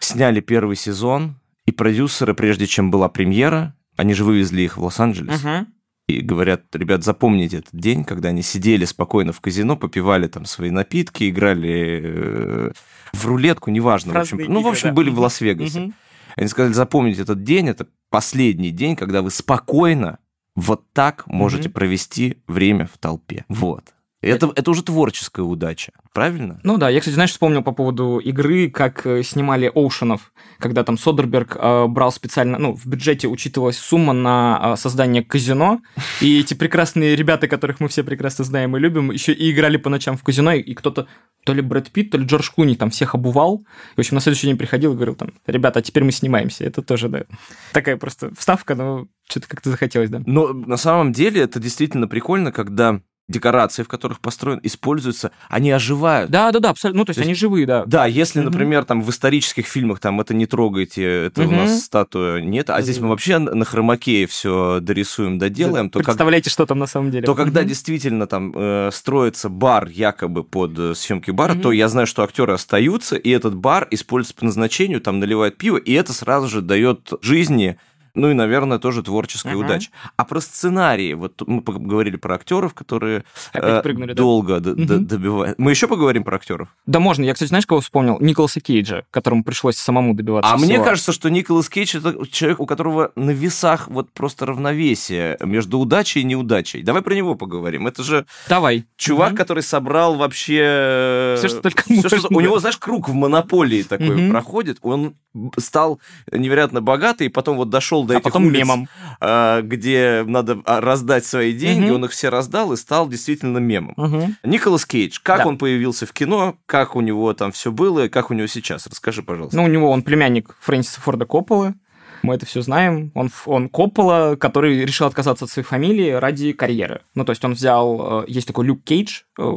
сняли первый сезон, и продюсеры, прежде чем была премьера, они же вывезли их в Лос-Анджелес. Мгм. И говорят, ребят, запомните этот день, когда они сидели спокойно в казино, попивали там свои напитки, играли э, в рулетку, неважно. В общем, ну, в игры, общем, да. были в. Лас-Вегасе. Мгм. Они сказали, запомните этот день, это последний день, когда вы спокойно вот так можете Мгм. провести время в толпе. Вот. Это, это уже творческая удача, правильно? Ну да, я, кстати, знаешь, вспомнил по поводу игры, как э, снимали Оушенов, когда там Содерберг э, брал специально, ну, в бюджете учитывалась сумма на э, создание казино, и эти прекрасные ребята, которых мы все прекрасно знаем и любим, еще и играли по ночам в казино, и, и кто-то, то ли Брэд Питт, то ли Джордж Клуни там всех обувал, и, в общем, на следующий день приходил и говорил там, ребята, а теперь мы снимаемся. Это тоже, да, такая просто вставка, но что-то как-то захотелось, да. Но на самом деле это действительно прикольно, когда декорации, в которых построен, используются, они оживают. Да, да, да, абсолютно. Ну, то есть То есть- они живые, да. Да, если, например, там в исторических фильмах там это не трогайте, это у нас статуя нет, а здесь мы вообще на хромакее все дорисуем, доделаем, то, как- Представляете, что там на самом деле. то когда действительно там э, строится бар якобы под э, съемки бара, то я знаю, что актеры остаются, и этот бар используется по назначению, там наливают пиво, и это сразу же дает жизни ну и, наверное, тоже творческая Мгм. удача. А про сценарии, вот мы поговорили про актеров, которые Опять э, прыгнули, да? долго д- д- Мгм. добивают. Мы еще поговорим про актеров. Да можно. Я, кстати, знаешь, кого вспомнил? Николаса Кейджа, которому пришлось самому добиваться А мне всего. кажется, что Николас Кейдж это человек, у которого на весах вот просто равновесие между удачей и неудачей. Давай про него поговорим. Это же Давай. чувак, Мгм. который собрал вообще... Всё, что только всё, можно. что- У него, знаешь, круг в монополии такой Мгм. проходит. Он стал невероятно богатый, и потом вот дошел до А этих потом улиц, мемом. а, где надо а, раздать свои деньги. Мгм. Он их все раздал и стал действительно мемом. Мгм. Николас Кейдж, как Да. он появился в кино, как у него там все было как у него сейчас? Расскажи, пожалуйста. Ну, у него он племянник Фрэнсиса Форда Копполы. Мы это все знаем. Он, он Коппола, который решил отказаться от своей фамилии ради карьеры. Ну, то есть он взял... э, Есть такой Люк Кейдж, э,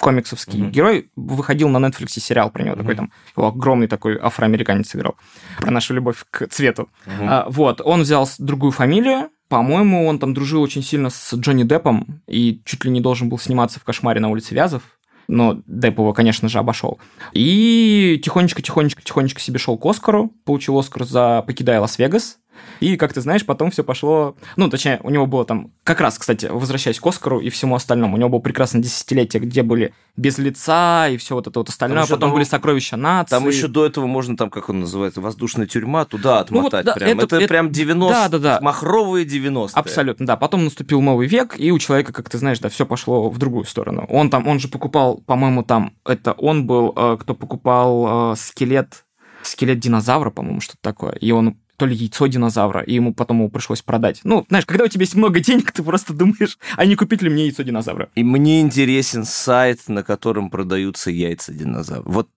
комиксовский Мгм. герой. Выходил на Netflix сериал про него. Мгм. Такой там его огромный такой афроамериканец играл. Про нашу любовь к цвету. Мгм. А, вот, он взял другую фамилию. По-моему, он там дружил очень сильно с Джонни Деппом и чуть ли не должен был сниматься в «Кошмаре на улице Вязов». Но Депп его, конечно же, обошел. И тихонечко-тихонечко-тихонечко себе шел к Оскару. Получил Оскар за «Покидая Лас-Вегас». И, как ты знаешь, потом все пошло... Ну, точнее, у него было там... Как раз, кстати, возвращаясь к Оскару и всему остальному, у него было прекрасное десятилетие, где были без лица и все вот это вот остальное. Потом там- были сокровища нации. Там еще до этого можно, там, как он называется, воздушная тюрьма, туда Ну вот отмотать да, прям. это- Это, это- прям 90 да, да, да. махровые 90 Абсолютно, да. Потом наступил новый век, и у человека, как ты знаешь, да, все пошло в другую сторону. Он там, он же покупал, по-моему, там, это он был, э, кто покупал э, скелет, скелет динозавра, по-моему, что-то такое. И он то ли яйцо динозавра, и ему потом его пришлось продать. Ну, знаешь, когда у тебя есть много денег, ты просто думаешь, а не купить ли мне яйцо динозавра? И мне интересен сайт, на котором продаются яйца динозавров. Вот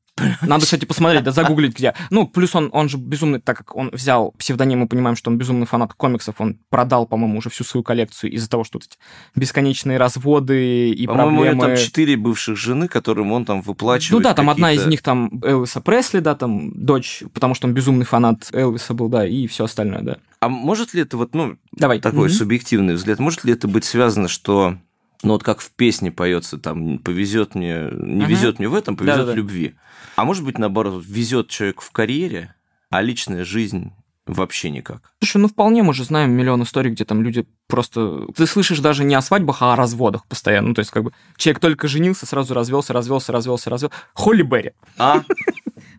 Надо, кстати, посмотреть, да, загуглить где. Ну, плюс он, он же безумный, так как он взял псевдоним, мы понимаем, что он безумный фанат комиксов, он продал, по-моему, уже всю свою коллекцию из-за того, что вот эти бесконечные разводы и По-моему, него проблемы... там четыре бывших жены, которым он там выплачивает Ну да, там одна из них там Элвиса Пресли, да, там дочь, потому что он безумный фанат Элвиса был, да, и все остальное, да. А может ли это вот, ну, Давай. такой Мгм. субъективный взгляд, может ли это быть связано, что ну вот как в песне поется, там повезет мне, не Мгм. везет мне в этом, повезет Да-да-да. в любви. А может быть, наоборот, везет человек в карьере, а личная жизнь вообще никак. Слушай, ну вполне мы же знаем миллион историй, где там люди просто... Ты слышишь даже не о свадьбах, а о разводах постоянно. Ну, то есть, как бы, человек только женился, сразу развелся, развелся, развелся, развелся. Холли Берри. А?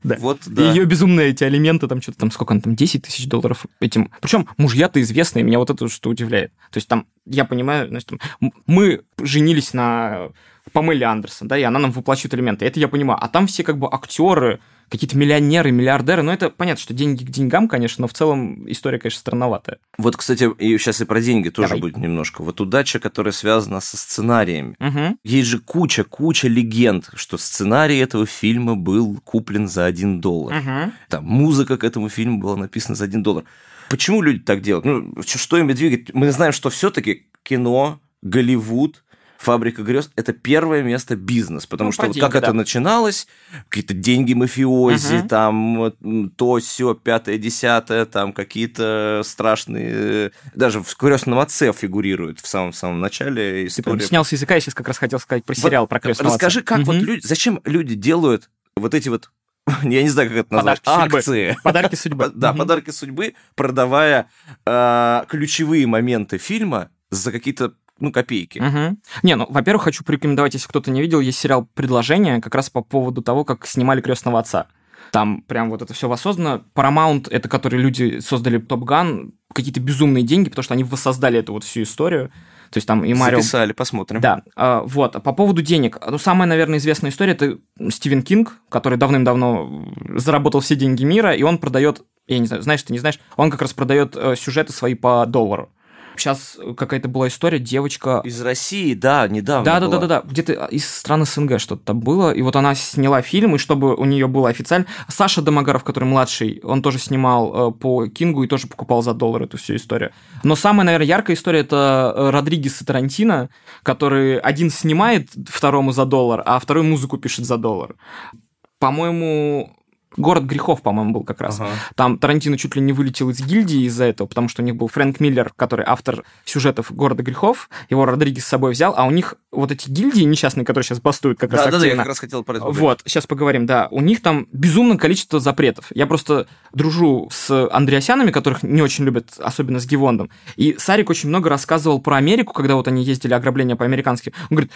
Да. Вот, да. ее безумные эти алименты, там что-то там, сколько она там, 10 тысяч долларов этим. Причем мужья-то известные, меня вот это что удивляет. То есть там, я понимаю, значит, там, мы женились на Памеле Андерсон, да, и она нам выплачивает алименты. Это я понимаю. А там все как бы актеры, какие-то миллионеры, миллиардеры. Ну, это понятно, что деньги к деньгам, конечно, но в целом история, конечно, странноватая. Вот, кстати, и сейчас и про деньги тоже Давай. будет немножко. Вот удача, которая связана со сценариями. Угу. Есть же куча, куча легенд, что сценарий этого фильма был куплен за один доллар. Угу. Там музыка к этому фильму была написана за один доллар. Почему люди так делают? Ну, что ими двигает? Мы знаем, что все-таки кино, Голливуд, фабрика грез это первое место бизнес. Потому Ну, что вот деньги, как это да. начиналось, какие-то деньги мафиози, Мгм. там вот, то, все, пятое, десятое, там какие-то страшные. э, Даже в крестном отце фигурирует в самом самом начале Ты история. снял с языка, я сейчас как раз хотел сказать про Вот сериал про крестного Расскажи, отца. как вот Мгм. люди, зачем люди делают вот эти вот, я не знаю, как это назвать, Подарки судьбы. акции. Подарки судьбы. Да, подарки судьбы, продавая э, ключевые моменты фильма за какие-то ну, копейки. Мгм. Не, ну, во-первых, хочу порекомендовать, если кто-то не видел, есть сериал «Предложение» как раз по поводу того, как снимали «Крестного отца». Там прям вот это все воссоздано. Paramount, это которые люди создали Топ Ган, какие-то безумные деньги, потому что они воссоздали эту вот всю историю. То есть там и Марио... Записали, посмотрим. Да, а, вот. А По поводу денег. Ну, самая, наверное, известная история это Стивен Кинг, который давным-давно заработал все деньги мира, и он продает, я не знаю, знаешь, ты не знаешь, он как раз продает э, сюжеты свои по доллару. Сейчас какая-то была история, девочка Из России, да, недавно да, да, да, да, да. Где-то из страны СНГ что-то там было. И вот она сняла фильм, и чтобы у нее было официально. Саша Домогаров, который младший, он тоже снимал э, по Кингу и тоже покупал за доллар эту всю историю. Но самая, наверное, яркая история это э, Родригес и Тарантино, который один снимает второму за доллар, а второй музыку пишет за доллар. По-моему, Город грехов, по-моему, был как раз. Ага. Там Тарантино чуть ли не вылетел из гильдии из-за этого, потому что у них был Фрэнк Миллер, который автор сюжетов «Города грехов», его Родригес с собой взял, а у них вот эти гильдии несчастные, которые сейчас бастуют как раз Да, да, да, я активно, как раз хотел про это вот, сейчас поговорим, да. У них там безумное количество запретов. Я просто дружу с Андреасянами, которых не очень любят, особенно с Гивондом. И Сарик очень много рассказывал про Америку, когда вот они ездили ограбления по-американски. Он говорит,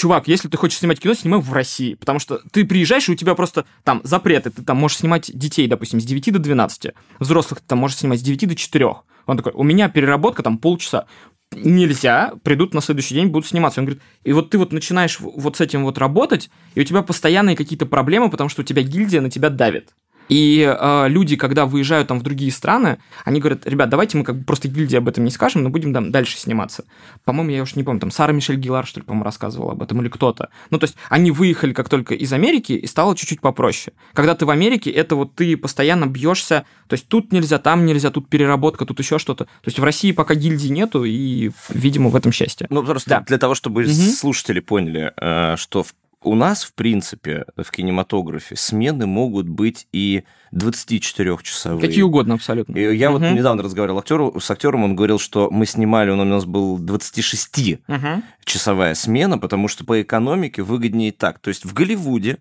чувак, если ты хочешь снимать кино, снимай в России. Потому что ты приезжаешь, и у тебя просто там запреты. Ты там можешь снимать детей, допустим, с 9 до 12. Взрослых ты там можешь снимать с 9 до 4. Он такой, у меня переработка там полчаса нельзя, придут на следующий день, будут сниматься. Он говорит, и вот ты вот начинаешь вот с этим вот работать, и у тебя постоянные какие-то проблемы, потому что у тебя гильдия на тебя давит. И э, люди, когда выезжают там в другие страны, они говорят, ребят, давайте мы как бы просто гильдии об этом не скажем, но будем там дальше сниматься. По-моему, я уж не помню, там Сара Мишель Гилар, что ли, по-моему, рассказывала об этом, или кто-то. Ну, то есть они выехали как только из Америки, и стало чуть-чуть попроще. Когда ты в Америке, это вот ты постоянно бьешься, то есть тут нельзя, там нельзя, тут переработка, тут еще что-то. То есть в России пока гильдии нету, и, видимо, в этом счастье. Ну, просто Да. для того, чтобы Мгм. слушатели поняли, э, что в- у нас, в принципе, в кинематографе смены могут быть и 24-часовые. Какие угодно абсолютно. И я вот Мгм. недавно разговаривал актеру, с актером, он говорил, что мы снимали, он у нас был 26-часовая Мгм. смена, потому что по экономике выгоднее так. То есть в Голливуде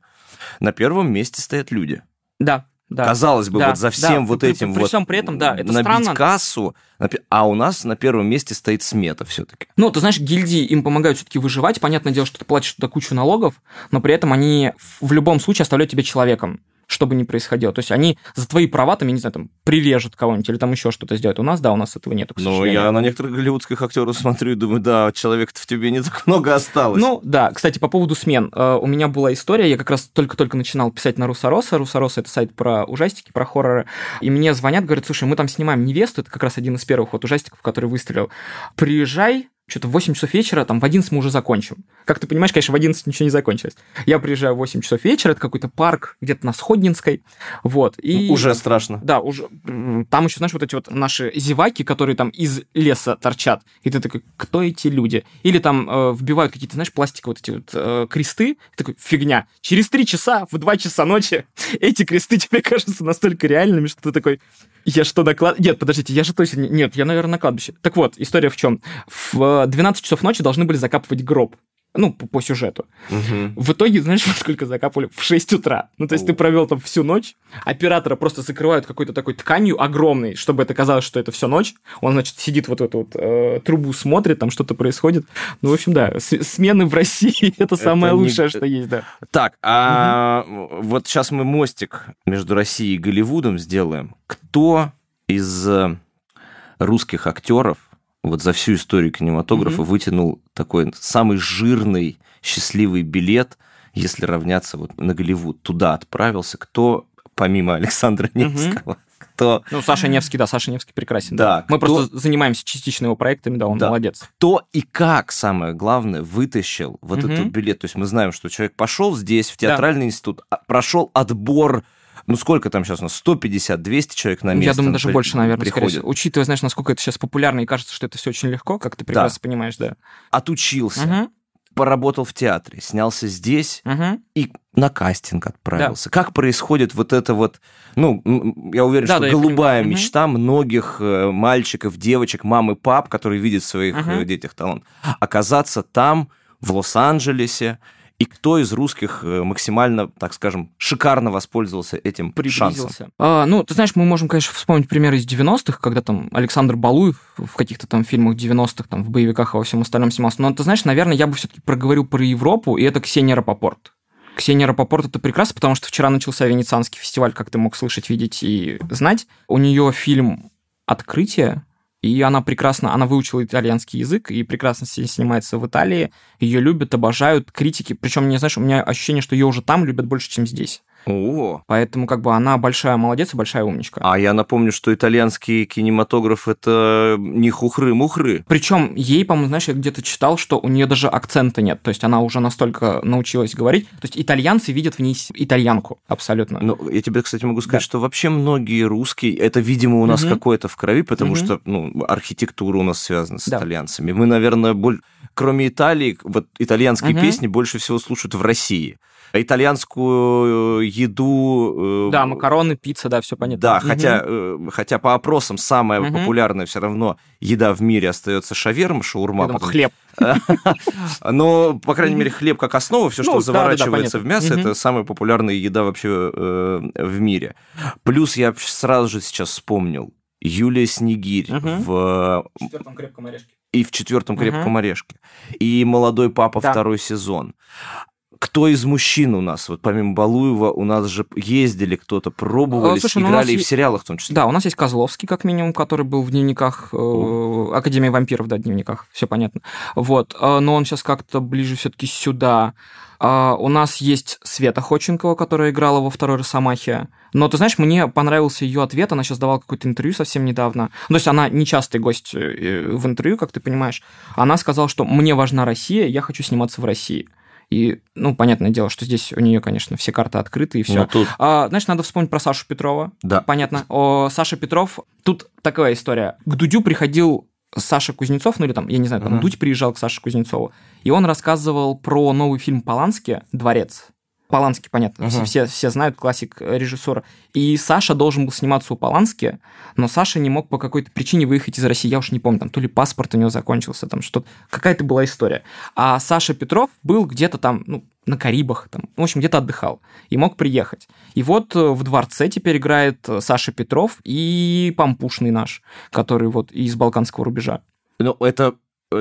на первом месте стоят люди. Да, Да. Казалось бы, да, вот за всем да, вот при, этим при, при вот всем при этом, да, это набить странно. кассу, а у нас на первом месте стоит смета все-таки. Ну, ты знаешь, гильдии им помогают все-таки выживать. Понятное дело, что ты платишь туда кучу налогов, но при этом они в любом случае оставляют тебя человеком что бы ни происходило. То есть они за твои права, там, я не знаю, там, прирежут кого-нибудь или там еще что-то сделают. У нас, да, у нас этого нет, Ну, я на некоторых голливудских актеров смотрю и думаю, да, человек-то в тебе не так много осталось. Ну, да. Кстати, по поводу смен. Э, у меня была история, я как раз только-только начинал писать на Русороса. Русороса — это сайт про ужастики, про хорроры. И мне звонят, говорят, слушай, мы там снимаем «Невесту», это как раз один из первых вот ужастиков, который выстрелил. Приезжай, что-то в 8 часов вечера, там в 11 мы уже закончим. Как ты понимаешь, конечно, в 11 ничего не закончилось. Я приезжаю в 8 часов вечера, это какой-то парк где-то на Сходнинской, вот. И, уже страшно. Да, уже. Там еще, знаешь, вот эти вот наши зеваки, которые там из леса торчат, и ты такой, кто эти люди? Или там э, вбивают какие-то, знаешь, пластиковые вот эти вот э, кресты, ты такой, фигня. Через 3 часа, в 2 часа ночи эти кресты тебе кажутся настолько реальными, что ты такой, я что, на клад... Нет, подождите, я же точно... Нет, я, наверное, на кладбище. Так вот, история в чем? В 12 часов ночи должны были закапывать гроб ну, по, по сюжету. Угу. В итоге, знаешь, во сколько закапывали? В 6 утра. Ну, то есть О. ты провел там всю ночь, оператора просто закрывают какой-то такой тканью огромной, чтобы это казалось, что это все ночь. Он, значит, сидит вот эту вот э, трубу, смотрит, там что-то происходит. Ну, в общем, да, смены в России это самое это лучшее, не... что есть, да. Так, а угу. вот сейчас мы мостик между Россией и Голливудом сделаем. Кто из э, русских актеров вот за всю историю кинематографа mm-hmm. вытянул такой самый жирный, счастливый билет, если равняться вот на Голливуд. Туда отправился. Кто, помимо Александра Невского, mm-hmm. кто... Ну, Саша Невский, да, Саша Невский прекрасен. Да. да. Мы кто... просто занимаемся частично его проектами, да, он да. молодец. Кто и как, самое главное, вытащил вот mm-hmm. этот билет. То есть мы знаем, что человек пошел здесь, в театральный да. институт, а, прошел отбор ну сколько там сейчас у нас, 150-200 человек на место? Я думаю, даже больше, наверное, приходит. Скорее, учитывая, знаешь, насколько это сейчас популярно, и кажется, что это все очень легко, как ты прекрасно да. понимаешь, да. Отучился, угу. поработал в театре, снялся здесь угу. и на кастинг отправился. Да. Как происходит вот это вот, ну, я уверен, да, что да, голубая мечта угу. многих э, мальчиков, девочек, мам и пап, которые видят в своих угу. детях талант, оказаться там, в Лос-Анджелесе, и кто из русских э, максимально, так скажем, шикарно воспользовался этим шансом? А, ну, ты знаешь, мы можем, конечно, вспомнить примеры из 90-х, когда там Александр Балуев в каких-то там фильмах 90-х, там в боевиках и во всем остальном снимался. Но ты знаешь, наверное, я бы все-таки проговорил про Европу, и это Ксения Рапопорт. Ксения Рапопорт это прекрасно, потому что вчера начался Венецианский фестиваль, как ты мог слышать, видеть и знать. У нее фильм «Открытие», и она прекрасно, она выучила итальянский язык и прекрасно снимается в Италии. Ее любят, обожают, критики. Причем, не знаешь, у меня ощущение, что ее уже там любят больше, чем здесь. О. Поэтому как бы она большая молодец и большая умничка. А я напомню, что итальянский кинематограф это не хухры-мухры. Причем ей, по-моему, знаешь, я где-то читал, что у нее даже акцента нет. То есть она уже настолько научилась говорить. То есть итальянцы видят в ней итальянку абсолютно. Ну, я тебе, кстати, могу сказать, да. что вообще многие русские, это, видимо, у нас угу. какое-то в крови, потому угу. что ну, архитектура у нас связана с да. итальянцами. Мы, наверное, боль... кроме Италии, вот итальянские угу. песни больше всего слушают в России итальянскую э, еду. Э, да, макароны, пицца, да, все понятно. Да, угу. хотя, э, хотя по опросам самая угу. популярная все равно еда в мире остается шаверма, шаурма. Думаю, потом... хлеб. Но, по крайней мере, хлеб как основа, все, что ну, заворачивается в мясо, это самая популярная еда вообще в мире. Плюс я сразу же сейчас вспомнил Юлия Снегирь в... четвертом крепком орешке и в четвертом крепком орешке, и молодой папа да. второй сезон кто из мужчин у нас? Вот помимо Балуева у нас же ездили кто-то, пробовали, а, Слушай, ну играли и в сериалах в том числе. Да, у нас есть Козловский, как минимум, который был в дневниках э, Академии вампиров, да, дневниках, все понятно. Вот, э, но он сейчас как-то ближе все-таки сюда. Uh, у нас есть Света Ходченкова, которая играла во второй Росомахе. Но ты знаешь, мне понравился ее ответ. Она сейчас давала какое-то интервью совсем недавно. Ну, то есть она нечастый гость э, в интервью, как ты понимаешь. Она сказала, что мне важна Россия, я хочу сниматься в России. И, ну, понятное дело, что здесь у нее, конечно, все карты открыты и все. тут... а, знаешь, надо вспомнить про Сашу Петрова. Да. Понятно. О, Саша Петров, тут такая история. К Дудю приходил Саша Кузнецов, ну или там, я не знаю, там uh-huh. Дудь приезжал к Саше Кузнецову, и он рассказывал про новый фильм Полански «Дворец». Полански, понятно, uh-huh. все, все знают, классик режиссера. И Саша должен был сниматься у Полански, но Саша не мог по какой-то причине выехать из России. Я уж не помню, там то ли паспорт у него закончился, там что-то. Какая-то была история. А Саша Петров был где-то там, ну, на Карибах, там, в общем, где-то отдыхал и мог приехать. И вот э, в дворце теперь играет э, Саша Петров и Пампушный наш, который вот из Балканского рубежа. Ну, это Э,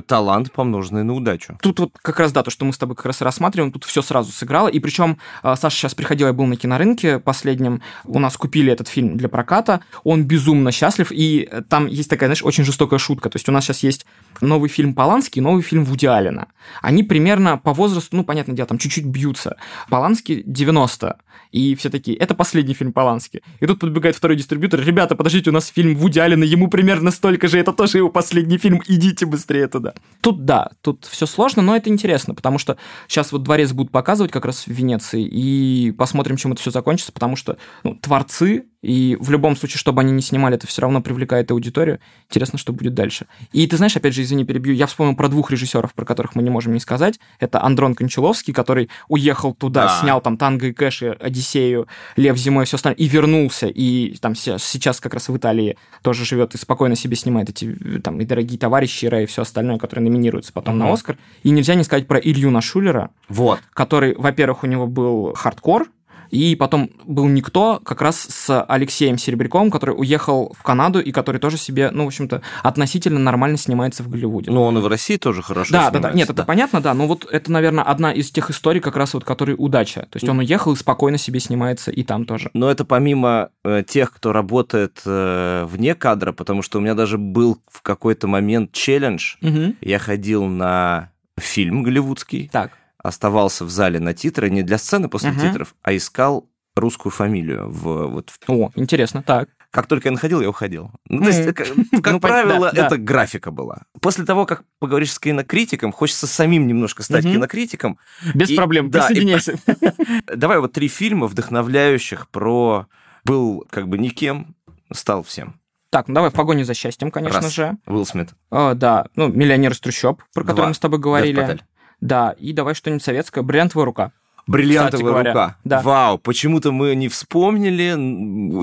талант, помноженный на удачу. Тут вот как раз, да, то, что мы с тобой как раз рассматриваем, тут все сразу сыграло. И причем а, Саша сейчас приходил, я был на кинорынке последнем, у нас купили этот фильм для проката, он безумно счастлив, и там есть такая, знаешь, очень жестокая шутка. То есть у нас сейчас есть новый фильм Полански и новый фильм Вуди Аллена. Они примерно по возрасту, ну, понятное дело, там чуть-чуть бьются. Полански 90, и все такие, это последний фильм Полански. И тут подбегает второй дистрибьютор, ребята, подождите, у нас фильм Вуди Аллена, ему примерно столько же, это тоже его последний фильм, идите быстрее туда. Тут да, тут все сложно, но это интересно, потому что сейчас вот дворец будут показывать как раз в Венеции, и посмотрим, чем это все закончится, потому что ну, творцы и в любом случае, чтобы они не снимали, это все равно привлекает аудиторию. Интересно, что будет дальше. И ты знаешь, опять же, извини, перебью, я вспомнил про двух режиссеров, про которых мы не можем не сказать. Это Андрон Кончаловский, который уехал туда, да. снял там «Танго и Кэш», и «Одиссею», «Лев зимой» и все остальное, и вернулся, и там сейчас как раз в Италии тоже живет и спокойно себе снимает эти там и «Дорогие товарищи», и все остальное, которые номинируются потом угу. на «Оскар». И нельзя не сказать про Илью Нашулера, вот. который, во-первых, у него был хардкор, и потом был никто как раз с Алексеем Серебряковым, который уехал в Канаду и который тоже себе, ну, в общем-то, относительно нормально снимается в Голливуде. Ну, он и в России тоже хорошо да, снимается. Да, да, нет, да. это понятно, да, но вот это, наверное, одна из тех историй, как раз вот, которые удача. То есть он уехал и спокойно себе снимается и там тоже. Но это помимо э, тех, кто работает э, вне кадра, потому что у меня даже был в какой-то момент челлендж. Угу. Я ходил на фильм голливудский. Так оставался в зале на титры не для сцены после угу. титров, а искал русскую фамилию. В, вот. О, интересно, так. Как только я находил, я уходил. Ну, то есть, как, как ну, правило, да, это да. графика была. После того, как поговоришь с кинокритиком, хочется самим немножко стать угу. кинокритиком. Без и, проблем, да, присоединяйся. И... Давай вот три фильма вдохновляющих про... Был как бы никем, стал всем. Так, ну давай в погоне за счастьем, конечно Раз. же. Уилл Смит. О, да, ну, миллионер из трущоб, про Два. который мы с тобой говорили. Да, и давай что-нибудь советское. Бриллиантовая рука. Бриллиантовая рука. Да. Вау, почему-то мы не вспомнили.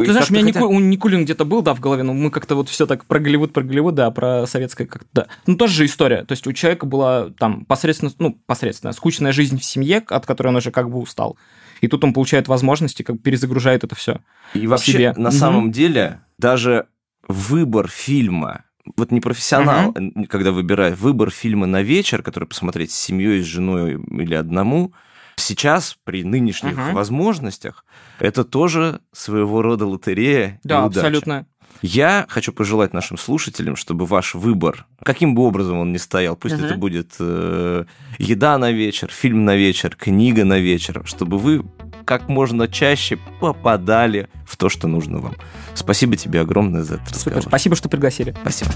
Ты знаешь, у меня хотя... Никулин где-то был, да, в голове, но мы как-то вот все так про Голливуд, про Голливуд, да, про советское как-то, да. Ну, тоже же история. То есть у человека была там посредственно, ну, посредственно, скучная жизнь в семье, от которой он уже как бы устал. И тут он получает возможности, как перезагружает это все. И вообще, себе. на угу. самом деле, даже выбор фильма вот не профессионал, uh-huh. когда выбирает выбор фильма на вечер, который посмотреть с семьей, с женой или одному, сейчас при нынешних uh-huh. возможностях это тоже своего рода лотерея. Да, и удача. абсолютно. Я хочу пожелать нашим слушателям, чтобы ваш выбор, каким бы образом он ни стоял, пусть uh-huh. это будет э, еда на вечер, фильм на вечер, книга на вечер, чтобы вы как можно чаще попадали в то, что нужно вам. Спасибо тебе огромное за этот Супер, спасибо, что пригласили. Спасибо.